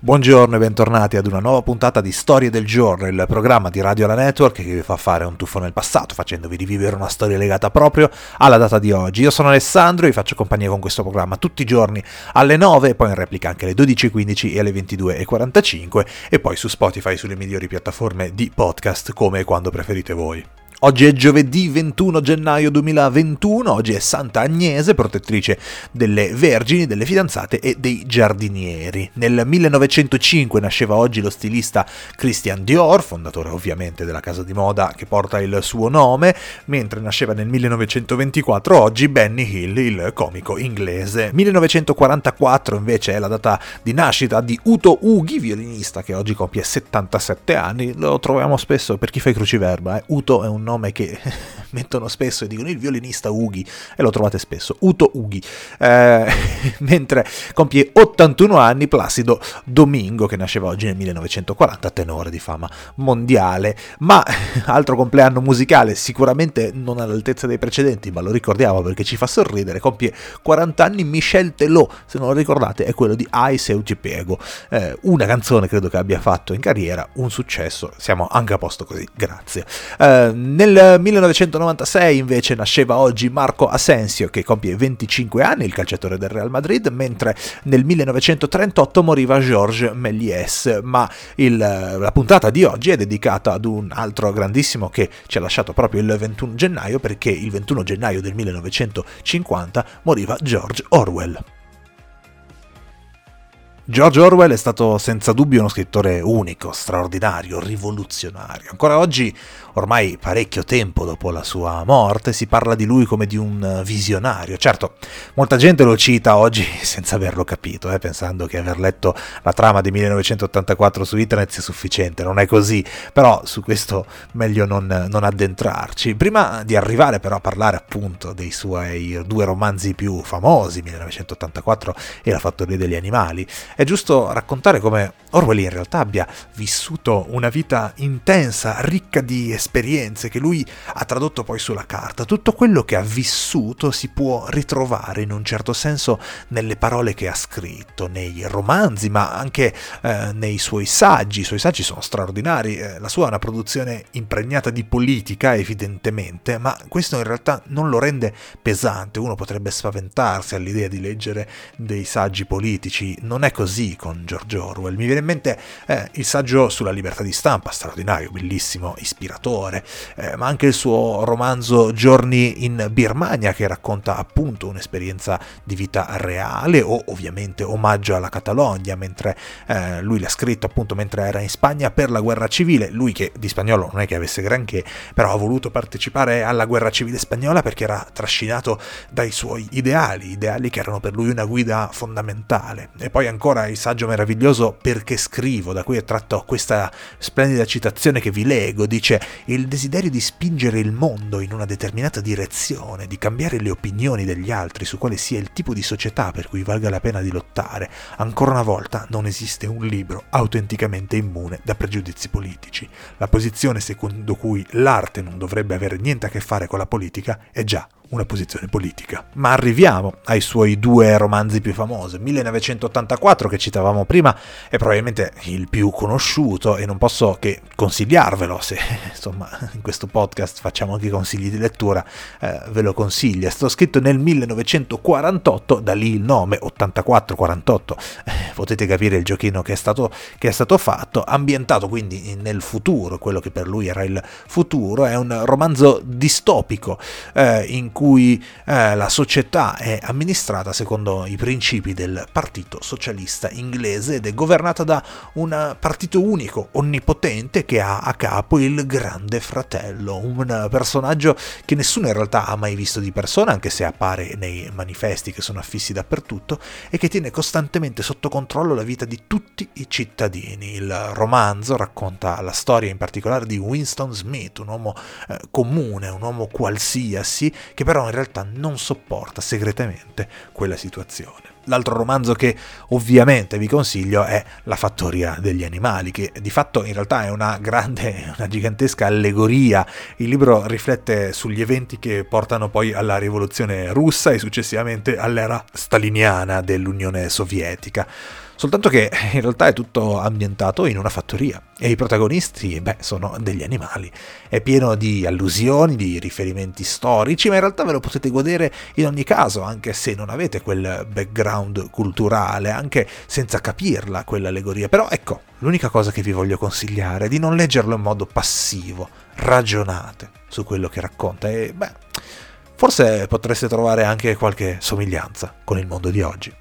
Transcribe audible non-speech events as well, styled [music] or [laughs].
Buongiorno e bentornati ad una nuova puntata di Storie del Giorno, il programma di Radio La Network che vi fa fare un tuffo nel passato, facendovi rivivere una storia legata proprio alla data di oggi. Io sono Alessandro e vi faccio compagnia con questo programma tutti i giorni alle 9, poi in replica anche alle 12.15 e alle 22.45 e poi su Spotify sulle migliori piattaforme di podcast come e quando preferite voi. Oggi è giovedì 21 gennaio 2021, oggi è Santa Agnese, protettrice delle vergini, delle fidanzate e dei giardinieri. Nel 1905 nasceva oggi lo stilista Christian Dior, fondatore ovviamente della casa di moda che porta il suo nome, mentre nasceva nel 1924 oggi Benny Hill, il comico inglese. 1944 invece è la data di nascita di Uto Ughi, violinista che oggi compie 77 anni, lo troviamo spesso per chi fa i cruciverba, eh. Uto è un nome che [laughs] [laughs] mettono spesso e dicono il violinista Ughi e lo trovate spesso, Uto Ughi, eh, [laughs] mentre compie 81 anni Placido Domingo che nasceva oggi nel 1940, tenore di fama mondiale, ma [laughs] altro compleanno musicale sicuramente non all'altezza dei precedenti, ma lo ricordiamo perché ci fa sorridere, compie 40 anni Michel Telot, se non lo ricordate è quello di Ai Seu Ti Piego, eh, una canzone credo che abbia fatto in carriera un successo, siamo anche a posto così, grazie. Eh, nel 1996 invece nasceva oggi Marco Asensio che compie 25 anni, il calciatore del Real Madrid, mentre nel 1938 moriva Georges Méliès, ma il, la puntata di oggi è dedicata ad un altro grandissimo che ci ha lasciato proprio il 21 gennaio perché il 21 gennaio del 1950 moriva George Orwell. George Orwell è stato senza dubbio uno scrittore unico, straordinario, rivoluzionario. Ancora oggi, ormai parecchio tempo dopo la sua morte, si parla di lui come di un visionario. Certo, molta gente lo cita oggi [laughs] senza averlo capito, eh, pensando che aver letto la trama di 1984 su internet sia sufficiente. Non è così, però su questo meglio non, non addentrarci. Prima di arrivare però a parlare appunto dei suoi due romanzi più famosi, 1984 e La fattoria degli animali, è giusto raccontare come Orwell in realtà abbia vissuto una vita intensa, ricca di esperienze che lui ha tradotto poi sulla carta. Tutto quello che ha vissuto si può ritrovare in un certo senso nelle parole che ha scritto, nei romanzi, ma anche eh, nei suoi saggi. I suoi saggi sono straordinari, eh, la sua è una produzione impregnata di politica evidentemente, ma questo in realtà non lo rende pesante. Uno potrebbe spaventarsi all'idea di leggere dei saggi politici, non è così così con George Orwell. Mi viene in mente eh, il saggio sulla libertà di stampa, straordinario, bellissimo, ispiratore, eh, ma anche il suo romanzo Giorni in Birmania che racconta appunto un'esperienza di vita reale o ovviamente omaggio alla Catalogna, mentre eh, lui l'ha scritto appunto mentre era in Spagna per la guerra civile, lui che di spagnolo non è che avesse granché, però ha voluto partecipare alla guerra civile spagnola perché era trascinato dai suoi ideali, ideali che erano per lui una guida fondamentale. E poi ancora ancora il saggio meraviglioso Perché scrivo, da cui è tratto questa splendida citazione che vi leggo, dice il desiderio di spingere il mondo in una determinata direzione, di cambiare le opinioni degli altri su quale sia il tipo di società per cui valga la pena di lottare. Ancora una volta non esiste un libro autenticamente immune da pregiudizi politici. La posizione secondo cui l'arte non dovrebbe avere niente a che fare con la politica è già una posizione politica. Ma arriviamo ai suoi due romanzi più famosi. 1984, che citavamo prima, è probabilmente il più conosciuto e non posso che consigliarvelo, se [laughs] insomma in questo podcast facciamo anche consigli di lettura, eh, ve lo consiglio. È stato scritto nel 1948, da lì il nome 84-48, eh, potete capire il giochino che è, stato, che è stato fatto, ambientato quindi nel futuro, quello che per lui era il futuro, è un romanzo distopico eh, in cui eh, la società è amministrata secondo i principi del Partito Socialista inglese ed è governata da un partito unico, onnipotente, che ha a capo il Grande Fratello, un personaggio che nessuno in realtà ha mai visto di persona, anche se appare nei manifesti che sono affissi dappertutto, e che tiene costantemente sotto controllo la vita di tutti i cittadini. Il romanzo racconta la storia in particolare di Winston Smith, un uomo eh, comune, un uomo qualsiasi, che però in realtà non sopporta segretamente quella situazione. L'altro romanzo che ovviamente vi consiglio è La fattoria degli animali, che di fatto in realtà è una grande, [laughs] una gigantesca allegoria. Il libro riflette sugli eventi che portano poi alla rivoluzione russa e successivamente all'era staliniana dell'Unione Sovietica. Soltanto che in realtà è tutto ambientato in una fattoria e i protagonisti, beh, sono degli animali. È pieno di allusioni, di riferimenti storici, ma in realtà ve lo potete godere in ogni caso, anche se non avete quel background culturale, anche senza capirla quell'allegoria. Però ecco, l'unica cosa che vi voglio consigliare è di non leggerlo in modo passivo, ragionate su quello che racconta e beh, forse potreste trovare anche qualche somiglianza con il mondo di oggi.